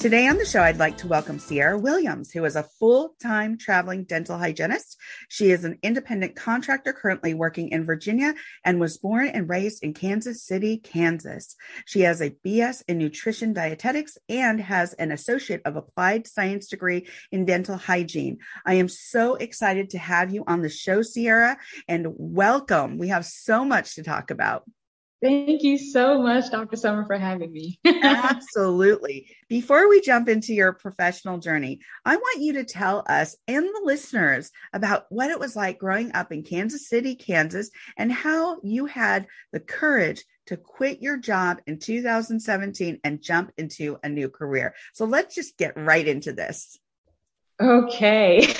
Today on the show, I'd like to welcome Cierra Williams, who is a full time traveling dental hygienist. She is an independent contractor currently working in Virginia and was born and raised in Kansas City, Kansas. She has a BS in nutrition dietetics and has an Associate of Applied Science degree in dental hygiene. I am so excited to have you on the show, Cierra, and welcome. We have so much to talk about. Thank you so much, Dr. Summer, for having me. Absolutely. Before we jump into your professional journey, I want you to tell us and the listeners about what it was like growing up in Kansas City, Kansas, and how you had the courage to quit your job in 2017 and jump into a new career. So let's just get right into this. Okay.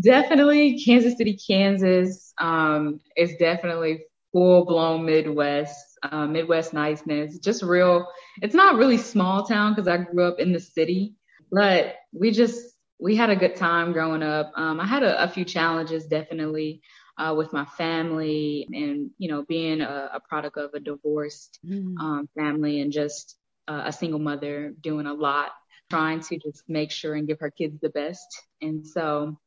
definitely Kansas City, Kansas um, is definitely full blown Midwest, uh, Midwest niceness, just real. It's not really small town because I grew up in the city, but we just we had a good time growing up. Um, I had a, a, few challenges definitely uh, with my family, and you know, being a, a product of a divorced mm. um, family and just uh, a single mother doing a lot, trying to just make sure and give her kids the best. And so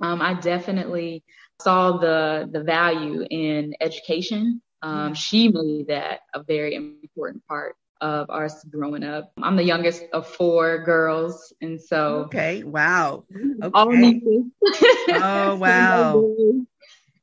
um, I definitely saw the the value in education. Um, mm-hmm. She made that a very important part of us growing up. I'm the youngest of four girls, and so okay, wow, okay. all nieces. oh wow.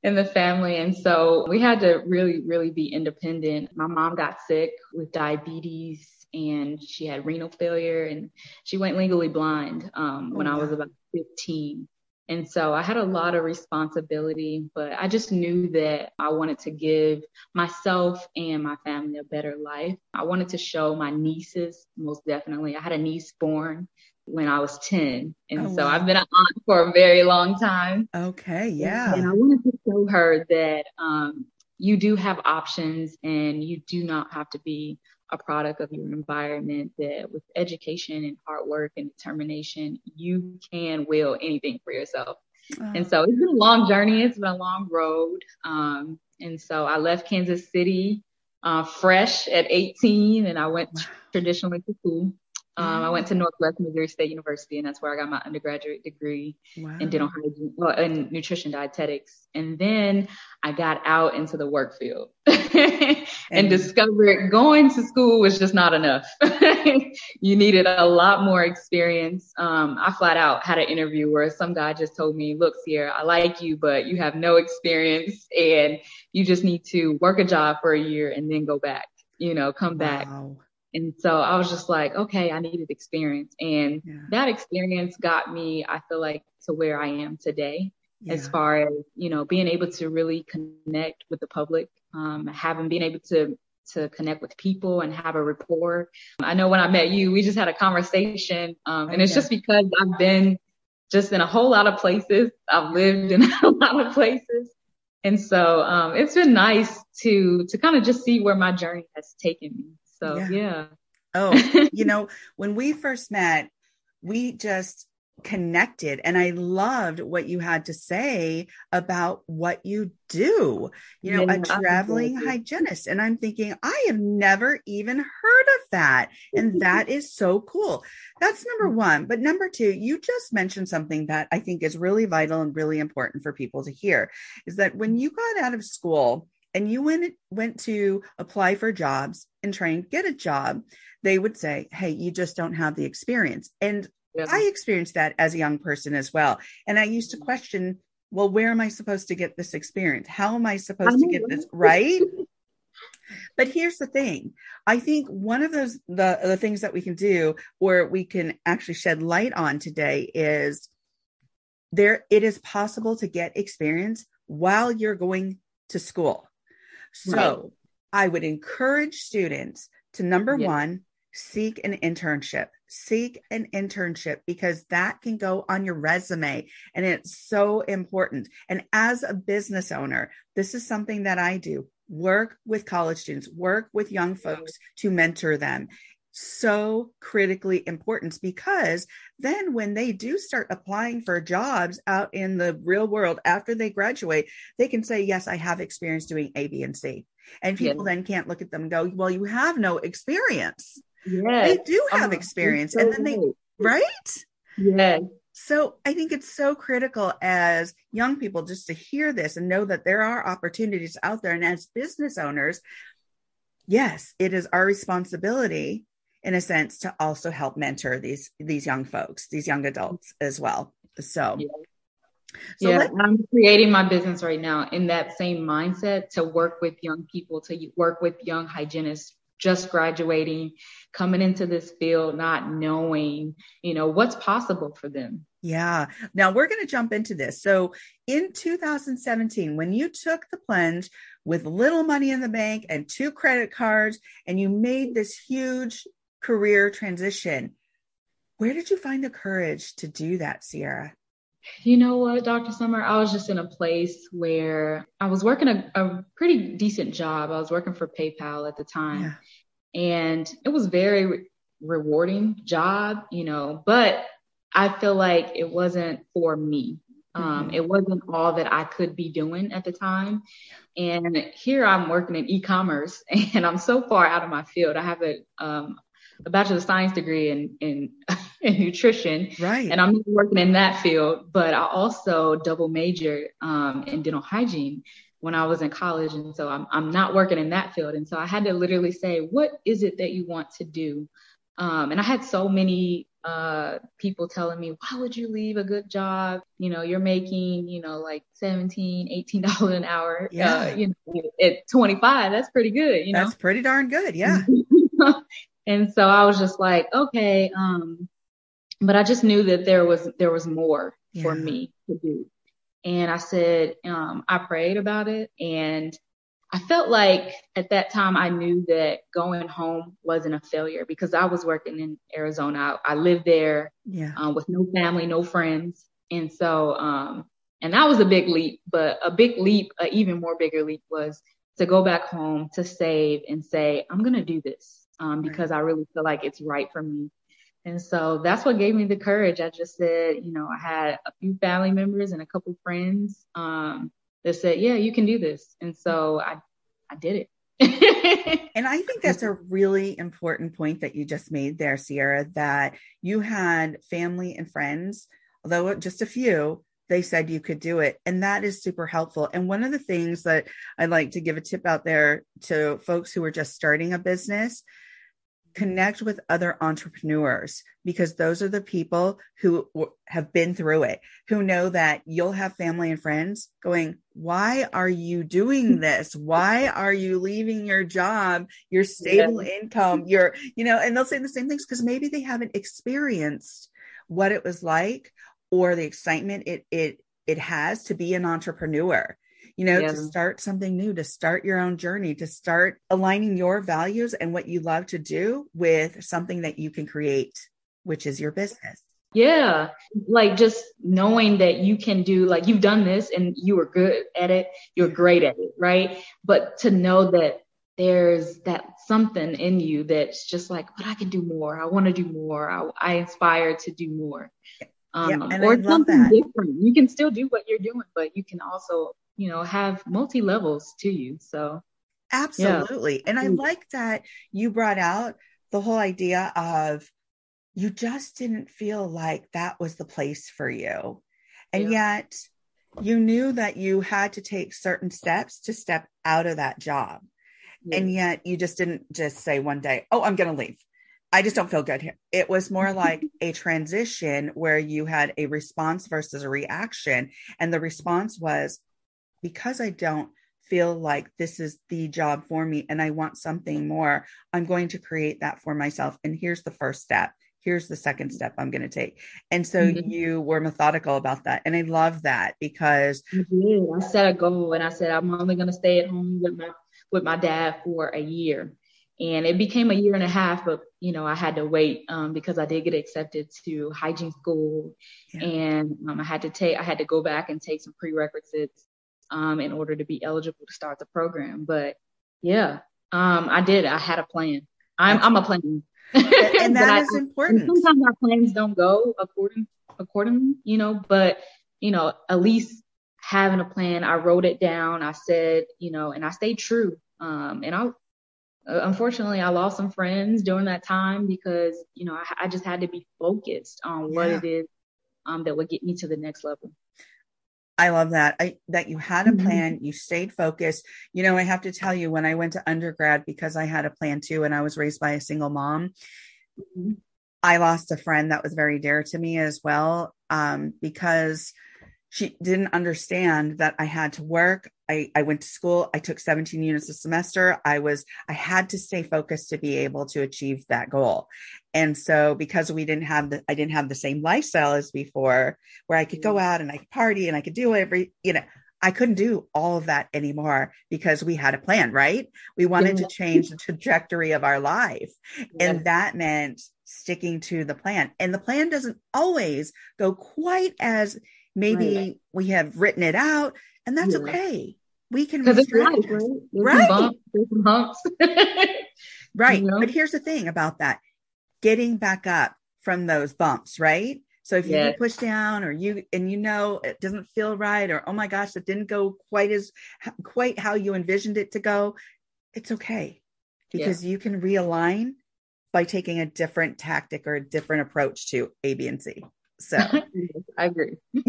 in the family. And so we had to really, really be independent. My mom got sick with diabetes and she had renal failure and she went legally blind um, when oh. I was about 15. And so I had a lot of responsibility, but I just knew that I wanted to give myself and my family a better life. I wanted to show my nieces, most definitely. I had a niece born when I was 10. And oh, so wow. I've been an aunt for a very long time. Okay, yeah. And I wanted to show her that um, you do have options and you do not have to be a product of your environment that with education and hard work and determination, you can will anything for yourself. And so it's been a long journey. It's been a long road. Um, and so I left Kansas City uh, fresh at 18 and I went wow. traditionally to school. Um, I went to Northwest Missouri State University, and that's where I got my undergraduate degree wow. in dental hygiene, well, in nutrition dietetics. And then I got out into the work field and, and discovered going to school was just not enough. you needed a lot more experience. Um, I flat out had an interview where some guy just told me, "Look, Cierra, I like you, but you have no experience, and you just need to work a job for a year and then go back. You know, come back." Wow and so I was just like, okay, I needed experience. And yeah. that experience got me, I feel like, to where I am today, yeah. as far as, you know, being able to really connect with the public, um, having been able to to connect with people and have a rapport. I know when I met you, we just had a conversation. Um, and it's just because I've been just in a whole lot of places. I've lived in a lot of places. And so um, it's been nice to to kind of just see where my journey has taken me. So yeah. yeah. Oh, you know, when we first met, we just connected and I loved what you had to say about what you do. You know, yeah, a traveling hygienist. And I'm thinking, I have never even heard of that. And that is so cool. That's number mm. one. But number two, you just mentioned something that I think is really vital and really important for people to hear is that when mm. you got out of school, and you went went to apply for jobs and try and get a job, they would say, "Hey, you just don't have the experience." And yeah. I experienced that as a young person as well. And I used to mm-hmm. question, "Well, where am I supposed to get this experience? How am I supposed to get this right?" but here's the thing i think one of those the, the things that we can do or we can actually shed light on today is there it is possible to get experience while you're going to school so right. I would encourage students to number yes. one, seek an internship. Seek an internship because that can go on your resume and it's so important. And as a business owner, this is something that I do work with college students, work with young folks to mentor them so critically important because then when they do start applying for jobs out in the real world after they graduate, they can say, Yes, I have experience doing A, B, and C. And people then can't look at them and go, Well, you have no experience. Yeah. They do oh, have oh, experience. So and then they, right? Yeah. So I think it's so critical as young people just to hear this and know that there are opportunities out there. And as business owners, yes, it is our responsibility in a sense to also help mentor these these young folks these young adults as well. So yeah, so yeah i'm creating my business right now in that same mindset to work with young people to work with young hygienists just graduating coming into this field not knowing you know what's possible for them. Yeah. Now we're going to jump into this. So in 2017 when you took the plunge with little money in the bank and two credit cards and you made this huge career transition. Where did you find the courage to do that, Cierra? You know what, Dr. Summer? I was just in a place where I was working a, a pretty decent job. I was working for PayPal at the time. Yeah. And it was very re- rewarding job, you know, but I feel like it wasn't for me. Um, mm-hmm. It wasn't all that I could be doing at the time. And here I'm working in e-commerce and I'm so far out of my field. I have a, um, a bachelor of science degree in, in, in nutrition. Right. And I'm working in that field, but I also double majored um, in dental hygiene when I was in college. And so I'm, I'm not working in that field. And so I had to literally say, what is it that you want to do? Um, and I had so many uh, people telling me, why would you leave a good job? You know, you're making, you know, like 17, 18 dollars an hour. Uh, yeah. Uh, you know, at 25, that's pretty good. You know, that's pretty darn good. Yeah. And so I was just like, okay, um, but I just knew that there was there was more yeah. for me to do. And I said, um, I prayed about it and I felt like at that time I knew that going home wasn't a failure because I was working in Arizona. I, I lived there yeah. um, with no family, no friends. And so, um, and that was a big leap, but a big leap, an even more bigger leap was to go back home to save and say, I'm going to do this um, because I really feel like it's right for me. And so that's what gave me the courage. I just said, you know, I had a few family members and a couple friends um, that said, yeah, you can do this. And so I, I did it. and I think that's a really important point that you just made there, Cierra, that you had family and friends, although just a few, they said you could do it. And that is super helpful. And one of the things that I'd like to give a tip out there to folks who are just starting a business connect with other entrepreneurs because those are the people who have been through it, who know that you'll have family and friends going, Why are you doing this? Why are you leaving your job, your stable yeah. income, your, you know, and they'll say the same things because maybe they haven't experienced what it was like or the excitement it, it, it has to be an entrepreneur you know, yeah. to start something new, to start your own journey, to start aligning your values and what you love to do with something that you can create, which is your business. Yeah. Like just knowing that you can do, like you've done this and you were good at it, you're great at it, right? But to know that there's that something in you that's just like, but I can do more. I want to do more. I, I inspire to do more. Um, yeah, or something different. You can still do what you're doing, but you can also you know have multi levels to you so absolutely yeah. and i like that you brought out the whole idea of you just didn't feel like that was the place for you and yeah. yet you knew that you had to take certain steps to step out of that job and yet you just didn't just say one day oh i'm going to leave I just don't feel good here. It was more like a transition where you had a response versus a reaction. And the response was, because I don't feel like this is the job for me and I want something more, I'm going to create that for myself. And here's the first step. Here's the second step I'm going to take. And so mm-hmm. you were methodical about that. And I love that because I set a goal and I said, I'm only going to stay at home with my with my dad for a year. And it became a year and a half, but you know, I had to wait um, because I did get accepted to hygiene school, yeah. and um, I had to take, I had to go back and take some prerequisites um, in order to be eligible to start the program. But yeah, um, I did. I had a plan. I'm, I'm a plan. and that is I, important. Sometimes our plans don't go according accordingly, you know, but you know, at least having a plan, I wrote it down. I said, you know, and I stayed true. Um, and I, unfortunately, I lost some friends during that time because, you know, I, I just had to be focused on what yeah. it is um, that would get me to the next level. I love that. I, that you had a mm-hmm. plan, mm-hmm. you stayed focused. You know, I have to tell you, when I went to undergrad, because I had a plan too, and I was raised by a single mom, mm-hmm. I lost a friend that was very dear to me as well, um, because she didn't understand that I had to work. I, I went to school. I took 17 units a semester. I was, I had to stay focused to be able to achieve that goal. And so because we didn't have the, I didn't have the same lifestyle as before where I could go mm-hmm. out and I could party and I could do every, you know, I couldn't do all of that anymore because we had a plan, right? We wanted to change the trajectory of our life. And that meant sticking to the plan. And the plan doesn't always go quite as maybe right. we have written it out, and that's yeah. okay. We can because it's life, right? There's right. Some bumps, right. You know? But here's the thing about that: getting back up from those bumps, right? So if you yes. get pushed down or you and you know it doesn't feel right or oh my gosh, it didn't go quite as quite how you envisioned it to go, it's okay because yeah. you can realign by taking a different tactic or a different approach to A, B, and C. So. I agree.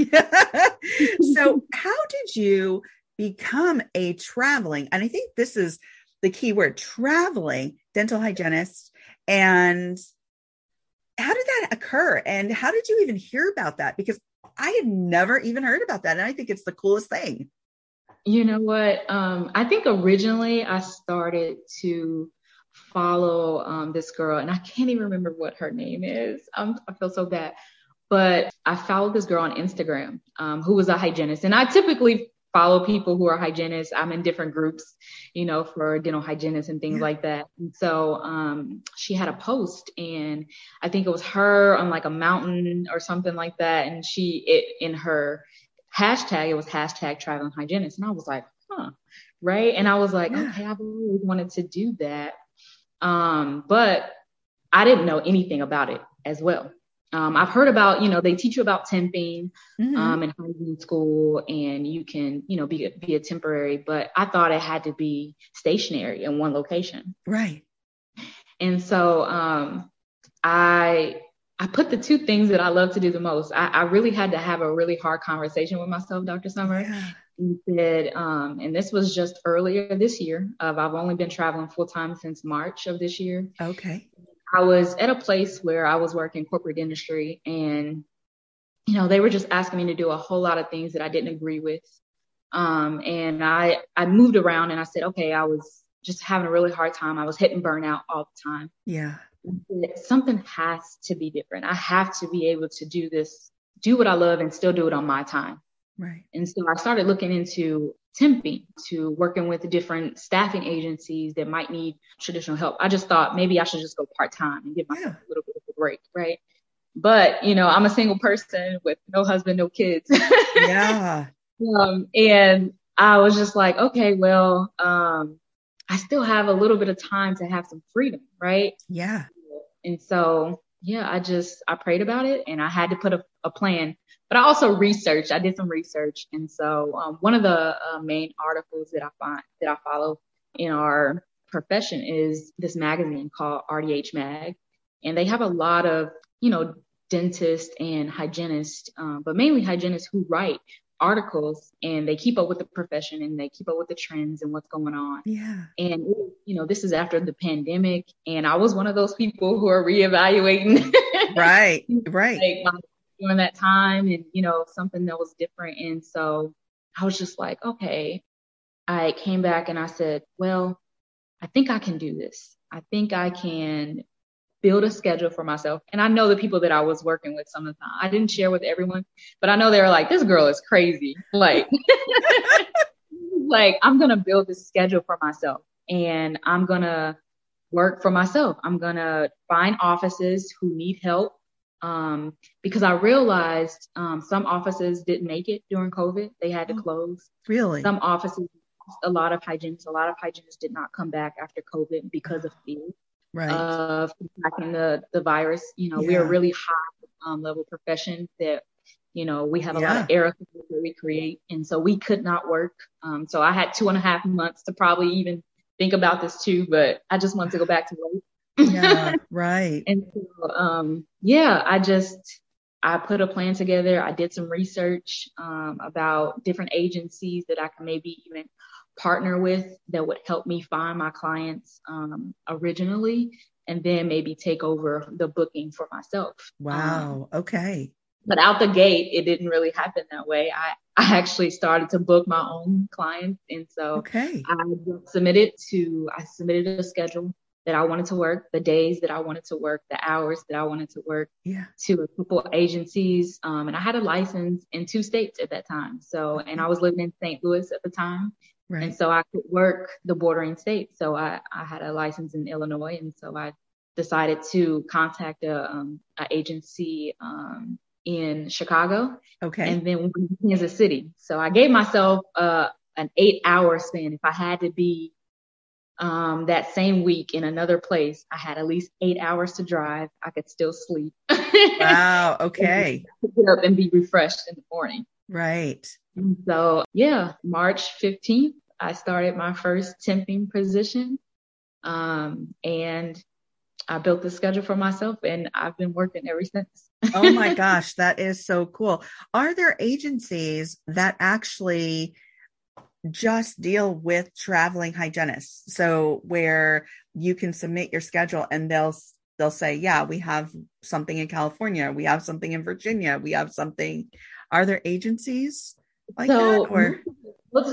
so how did you become a traveling, and I think this is the key word, traveling dental hygienist and how did that occur? And how did you even hear about that? Because i had never even heard about that and i think it's the coolest thing. You know what? Um, i think originally i started to follow um, this girl and i can't even remember what her name is. Um, i feel so bad but I followed this girl on Instagram um, who was a hygienist. And I typically follow people who are hygienists. I'm in different groups, you know, for dental hygienists and things yeah. like that. And so um, she had a post, and I think it was her on like a mountain or something like that. And she, it in her hashtag, it was hashtag traveling hygienist. And I was like, huh, right? And I was like, yeah. okay, I've always wanted to do that. Um, but I didn't know anything about it as well. Um, I've heard about, you know, they teach you about temping mm-hmm. um, in hygiene school, and you can, you know, be be a temporary. But I thought it had to be stationary in one location. Right. And so um, I I put the two things that I love to do the most. I, I really had to have a really hard conversation with myself, Dr. Summer. Yeah. And said, um, and this was just earlier this year. Of I've only been traveling full time since March of this year. Okay. I was at a place where I was working corporate industry and, you know, they were just asking me to do a whole lot of things that I didn't agree with. Um, and I, I moved around and I said, okay, I was just having a really hard time. I was hitting burnout all the time. Yeah. Something has to be different. I have to be able to do this, do what I love and still do it on my time. Right. And so I started looking into temping to working with different staffing agencies that might need traditional help. I just thought maybe I should just go part time and give myself yeah. a little bit of a break, right? But you know, I'm a single person with no husband, no kids. yeah. Um, and I was just like, okay, well, um, I still have a little bit of time to have some freedom, right? Yeah. And so, yeah, I just I prayed about it and I had to put a, a plan but I also researched. I did some research, and so um, one of the uh, main articles that I find that I follow in our profession is this magazine called RDH Mag, and they have a lot of you know dentists and hygienists, um, but mainly hygienists who write articles and they keep up with the profession and they keep up with the trends and what's going on. Yeah. And you know, this is after the pandemic and I was one of those people who are reevaluating. right. Right. like my during that time and, you know, something that was different. And so I was just like, okay. I came back and I said, well, I think I can do this. I think I can build a schedule for myself. And I know the people that I was working with some of the time. I didn't share with everyone, but I know they were like, this girl is crazy. Like, like I'm gonna build this schedule for myself. and I'm going to work for myself. I'm going to find offices who need help. Um, because I realized um, some offices didn't make it during COVID. They had to oh, close. Really? Some offices, a lot of hygienists, a lot of hygienists did not come back after COVID because of fear right. of contracting the, the virus. You know, yeah. we're a really high um, level profession that you know, we have a yeah. lot of errors that we create. And so we could not work. Um, so I had two and a half months to probably even think about this too, but I just wanted to go back to work. Yeah, right. And so, um, yeah, I just, I put a plan together. I did some research, um, about different agencies that I can maybe even partner with that would help me find my clients, um, originally and then maybe take over the booking for myself. Wow. Um, okay but out the gate, it didn't really happen that way. I, I actually started to book my own clients. And so okay. I submitted to, I submitted a schedule that I wanted to work, the days that I wanted to work, the hours that I wanted to work yeah. to a couple agencies. Um, and I had a license in two states at that time. So, and I was living in St. Louis at the time. Right. And so I could work the bordering states. So I, I had a license in Illinois. And so I decided to contact a, um, a agency, um, in Chicago. Okay. And then Kansas City. So I gave myself uh, an eight hour span. If I had to be um, that same week in another place, I had at least eight hours to drive. I could still sleep. Wow. Okay. get up and be refreshed in the morning. Right. And so yeah, March 15th, I started my first temping position. Um, and I built the schedule for myself and I've been working ever since. oh my gosh, that is so cool. Are there agencies that actually just deal with traveling hygienists? So where you can submit your schedule and they'll they'll say, "Yeah, we have something in California, we have something in Virginia, we have something." Are there agencies like so, that or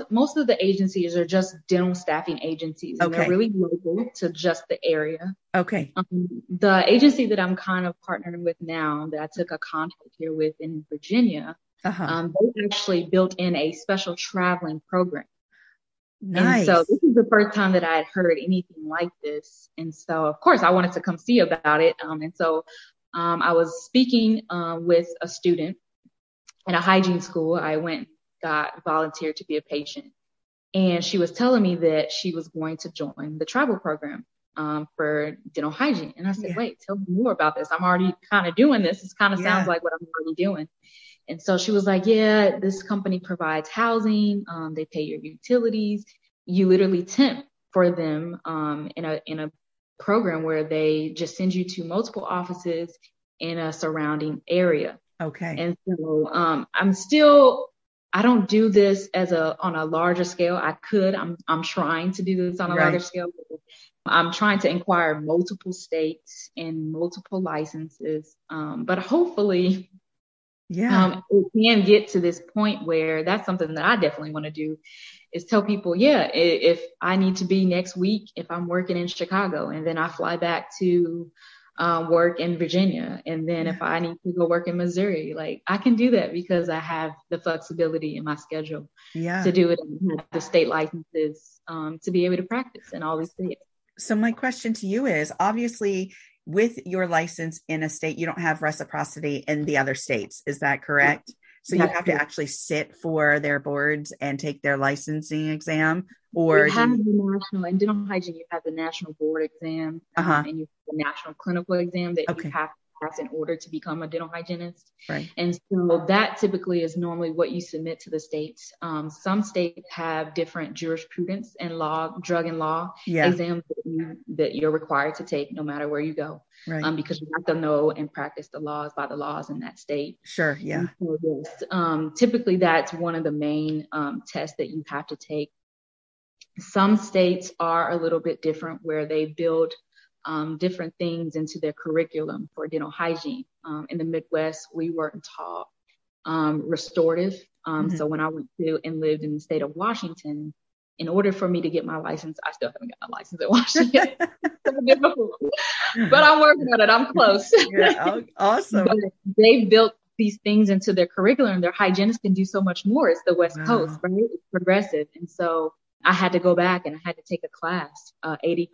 most of the agencies are just dental staffing agencies and okay. they're really local to just the area. Okay. Um, the agency that I'm kind of partnering with now that I took a contract here with in Virginia, uh-huh. um, they actually built in a special traveling program. Nice. And so this is the first time that I had heard anything like this. And so of course I wanted to come see about it. Um, and so um, I was speaking uh, with a student at a hygiene school. I went got volunteered to be a patient. And she was telling me that she was going to join the travel program um, for dental hygiene. And I said, yeah. wait, tell me more about this. I'm already kind of doing this. This kind of yeah. sounds like what I'm already doing. And so she was like, yeah, this company provides housing. Um, they pay your utilities. You literally temp for them um, in a in a program where they just send you to multiple offices in a surrounding area. Okay. And so um, I'm still I don't do this as a on a larger scale. I could. I'm I'm trying to do this on a right. larger scale. I'm trying to inquire multiple states and multiple licenses. Um, but hopefully, yeah, um, it can get to this point where that's something that I definitely want to do is tell people, yeah, if I need to be next week, if I'm working in Chicago and then I fly back to um, work in Virginia. And then if I need to go work in Missouri, like I can do that because I have the flexibility in my schedule yeah. to do it and have the state licenses um, to be able to practice in all these states. So my question to you is obviously with your license in a state, you don't have reciprocity in the other states. Is that correct? So you have to actually sit for their boards and take their licensing exam, or you have you... the national in dental hygiene. You have the national board exam, uh-huh. um, and you have the national clinical exam that okay. you have to pass in order to become a dental hygienist. Right. And so that typically is normally what you submit to the states. Um, some states have different jurisprudence and law, drug and law yeah. exams that, you, that you're required to take no matter where you go right. um, because you have to know and practice the laws by the laws in that state. Sure, yeah. So, yes, um, typically that's one of the main um, tests that you have to take. Some states are a little bit different where they build um, different things into their curriculum for dental hygiene. Um, in the Midwest, we weren't taught um, restorative. Um, mm-hmm. So when I went to and lived in the state of Washington, in order for me to get my license, I still haven't got my license in Washington. but I'm working on it. I'm close. yeah, awesome. But they built these things into their curriculum. Their hygienists can do so much more. It's the West wow. Coast, right? It's progressive. And so I had to go back and I had to take a class, uh, 80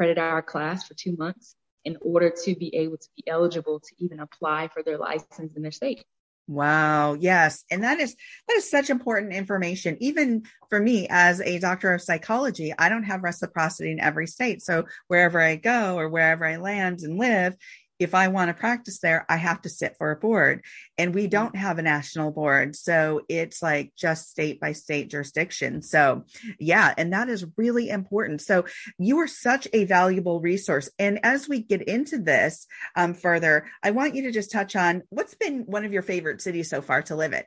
credit hour class for two months in order to be able to be eligible to even apply for their license in their state. Wow. Yes. And that is, that is such important information. Even for me as a doctor of psychology, I don't have reciprocity in every state. So wherever I go or wherever I land and live, if I want to practice there, I have to sit for a board. And we don't have a national board. So it's like just state by state jurisdiction. So, yeah, and that is really important. So, you are such a valuable resource. And as we get into this um, further, I want you to just touch on what's been one of your favorite cities so far to live in?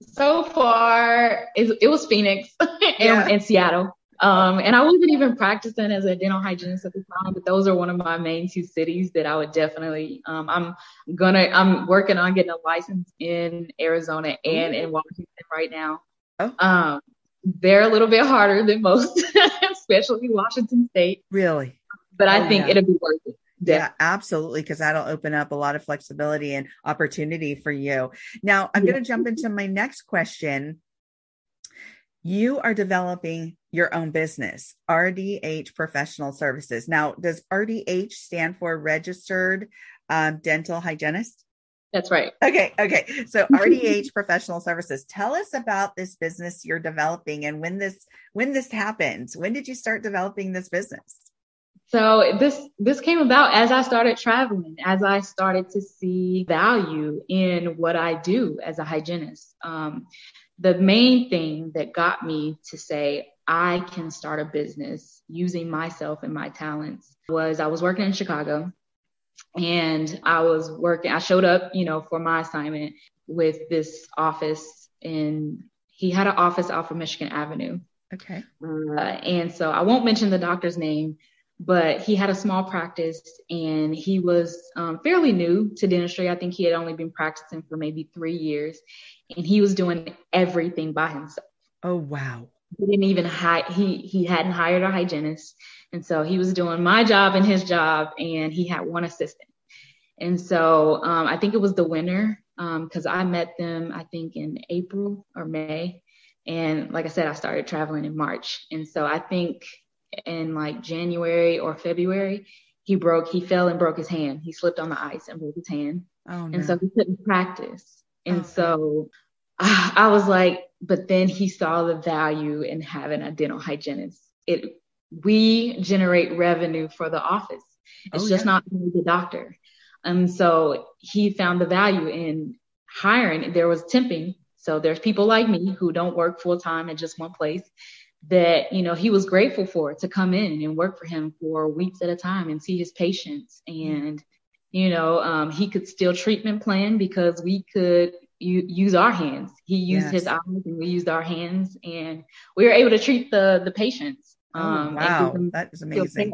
So far, it, it was Phoenix and, yeah. and Seattle. Um, and I wasn't even practicing as a dental hygienist at the time, but those are one of my main two cities that I would definitely. Um, I'm gonna. I'm working on getting a license in Arizona and in Washington right now. Oh. Um, they're a little bit harder than most, especially Washington State. Really? But I oh, think yeah. it'll be worth it. Yeah, absolutely. Because that'll open up a lot of flexibility and opportunity for you. Now, I'm yeah. going to jump into my next question you are developing your own business, RDH Professional Services. Now, does RDH stand for Registered um, Dental Hygienist? That's right. Okay. Okay. So RDH Professional Services. Tell us about this business you're developing and when this when this happened. When did you start developing this business? So this this came about as I started traveling, as I started to see value in what I do as a hygienist. Um, the main thing that got me to say I can start a business using myself and my talents was I was working in Chicago and I was working, I showed up, you know, for my assignment with this office and he had an office off of Michigan Avenue. Okay. Uh, and so I won't mention the doctor's name, but he had a small practice and he was um, fairly new to dentistry. I think he had only been practicing for maybe three years and he was doing everything by himself. Oh, wow. He didn't even hire, he, he hadn't hired a hygienist. And so he was doing my job and his job and he had one assistant. And so um, I think it was the winter because um, I met them, I think in April or May. And like I said, I started traveling in March. And so I think in like January or February, he broke, he fell and broke his hand. He slipped on the ice and broke his hand. Oh, no. And so he couldn't practice. And oh. so I, I was like, but then he saw the value in having a dental hygienist. It, we generate revenue for the office. It's oh, just yeah. not the doctor. And so he found the value in hiring. There was temping. So there's people like me who don't work full time at just one place that you know he was grateful for to come in and work for him for weeks at a time and see his patients. And you know um, he could still treatment plan because we could u- use our hands. He used yes. his eyes and we used our hands and we were able to treat the the patients. Oh, um, wow. that is amazing.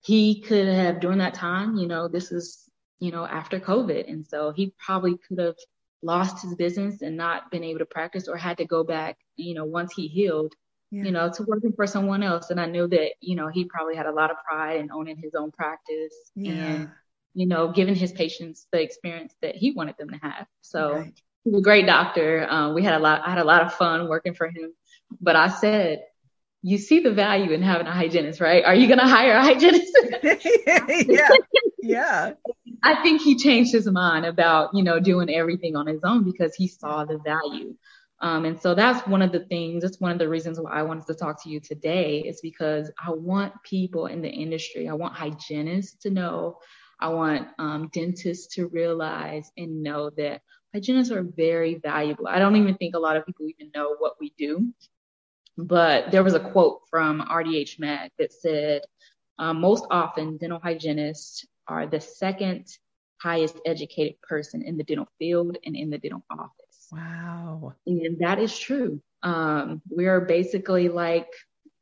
He could have during that time you know this is you know after covid. And so he probably could have lost his business and not been able to practice or had to go back you know once he healed yeah. you know, to working for someone else. And I knew that, you know, he probably had a lot of pride in owning his own practice yeah. and, you know, giving his patients the experience that he wanted them to have. So right. he's a great doctor. Um, we had a lot, I had a lot of fun working for him. But I said, you see the value in having a hygienist, right? Are you going to hire a hygienist? yeah. Yeah. I think he changed his mind about, you know, doing everything on his own because he saw the value. Um, and so that's one of the things, that's one of the reasons why I wanted to talk to you today is because I want people in the industry, I want hygienists to know, I want um, dentists to realize and know that hygienists are very valuable. I don't even think a lot of people even know what we do. But there was a quote from RDH Mag that said, um, most often dental hygienists are the second highest educated person in the dental field and in the dental office. Wow. And that is true. Um, we are basically like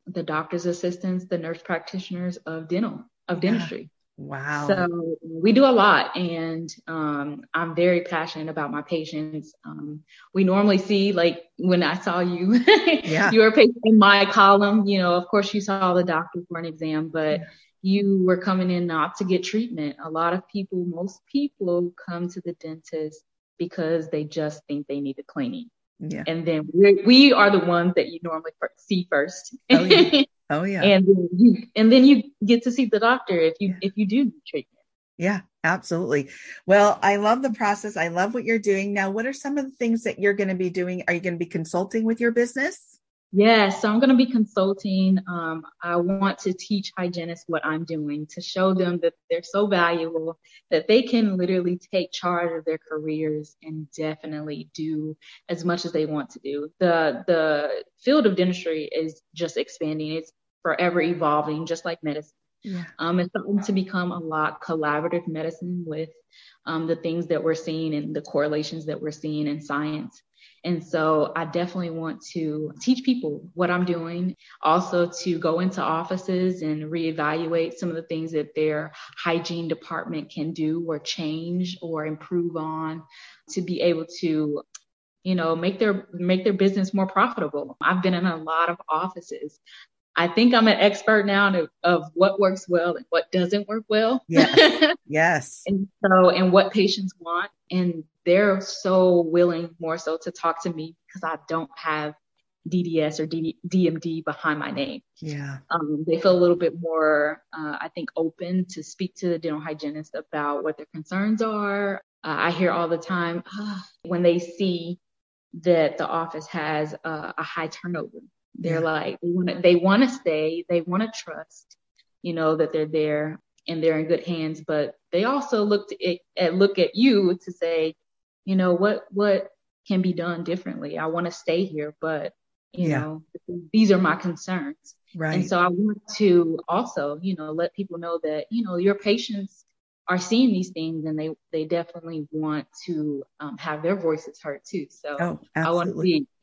the doctor's assistants, the nurse practitioners of dental, of dentistry. Wow. So we do a lot, and um, I'm very passionate about my patients. Um, we normally see, like when I saw you, yeah. you were a patient in my column. You know, of course, you saw the doctor for an exam, but yeah. you were coming in not to get treatment. A lot of people, most people, come to the dentist because they just think they need a cleaning. Yeah. And then we we are the ones that you normally see first. Oh yeah. Oh yeah. and then you and then you get to see the doctor if you yeah. if you do treatment. Yeah, absolutely. Well, I love the process. I love what you're doing. Now, what are some of the things that you're going to be doing? Are you going to be consulting with your business? Yeah, so I'm going to be consulting. Um, I want to teach hygienists what I'm doing to show them that they're so valuable that they can literally take charge of their careers and definitely do as much as they want to do. The the field of dentistry is just expanding. It's forever evolving, just like medicine. Yeah. Um, it's starting to become a lot collaborative medicine with um, the things that we're seeing and the correlations that we're seeing in science. And so I definitely want to teach people what I'm doing, also to go into offices and reevaluate some of the things that their hygiene department can do or change or improve on to be able to you know make their make their business more profitable i've been in a lot of offices I think I'm an expert now of, of what works well and what doesn't work well. Yes. yes. and so, and what patients want. And they're so willing more so to talk to me because I don't have DDS or DMD behind my name. Yeah. Um, they feel a little bit more, uh, I think, open to speak to the dental hygienist about what their concerns are. Uh, I hear all the time uh, when they see that the office has a, a high turnover they're yeah. like they want to they stay, they want to trust, you know, that they're there and they're in good hands. But they also look to at look at you to say, you know, what what can be done differently. I want to stay here, but you yeah. know, these are my concerns. Right. And so I want to also, you know, let people know that, you know, your patients are seeing these things and they they definitely want to um, have their voices heard too. So oh, I want to be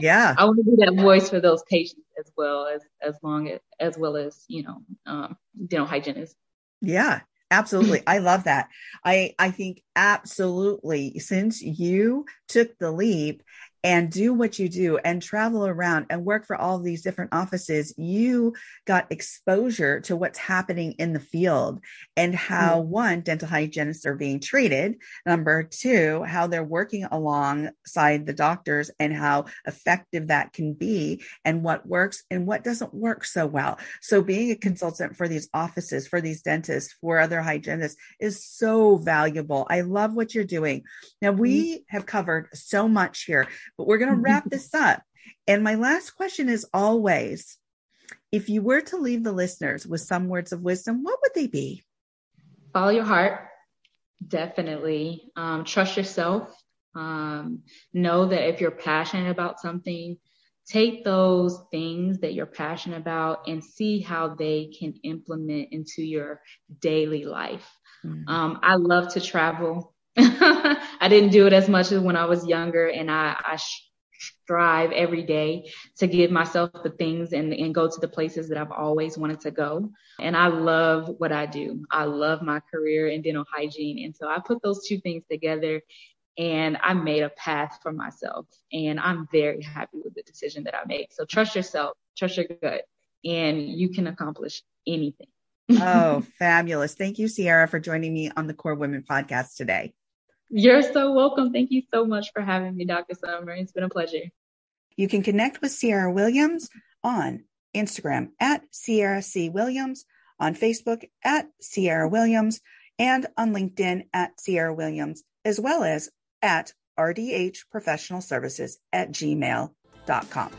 yeah I want to be that voice for those patients as well as as long as as well as you know um, dental hygienists. Yeah, absolutely. I love that. I I think absolutely since you took the leap and do what you do and travel around and work for all these different offices, you got exposure to what's happening in the field and how mm-hmm. one, dental hygienists are being treated. Number two, how they're working alongside the doctors and how effective that can be and what works and what doesn't work so well. So being a consultant for these offices, for these dentists, for other hygienists is so valuable. I love what you're doing. Now we mm-hmm. have covered so much here but we're going to wrap this up. And my last question is always if you were to leave the listeners with some words of wisdom, what would they be? Follow your heart. Definitely. Um, trust yourself. Um, know that if you're passionate about something, take those things that you're passionate about and see how they can implement into your daily life. Mm-hmm. Um, I love to travel. I didn't do it as much as when I was younger, and I, I strive every day to give myself the things and, and go to the places that I've always wanted to go. And I love what I do. I love my career in dental hygiene. And so I put those two things together and I made a path for myself. And I'm very happy with the decision that I made. So trust yourself, trust your gut, and you can accomplish anything. oh, fabulous. Thank you, Cierra, for joining me on the KORE Women podcast today. You're so welcome. Thank you so much for having me, Dr. Summer. It's been a pleasure. You can connect with Cierra Williams on Instagram at Cierra C. Williams, on Facebook at Cierra Williams, and on LinkedIn at Cierra Williams, as well as at RDH Professional Services at gmail.com.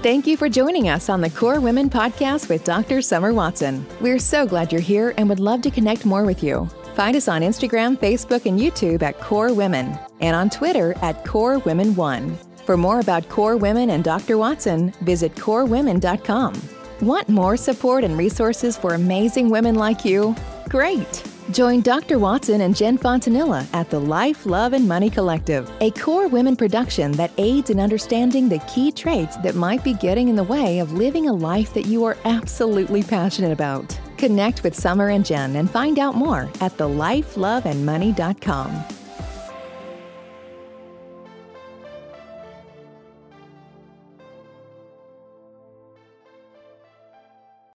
Thank you for joining us on the KORE Women podcast with Dr. Summer Watson. We're so glad you're here and would love to connect more with you. Find us on Instagram, Facebook, and YouTube at KORE Women, and on Twitter at KORE Women One. For more about KORE Women and Dr. Watson, visit korewomen.com. Want more support and resources for amazing women like you? Great! Join Dr. Watson and Jen Fontanilla at the Life, Love, and Money Collective, a KORE women production that aids in understanding the key traits that might be getting in the way of living a life that you are absolutely passionate about. Connect with Summer and Jen and find out more at thelifeloveandmoney.com.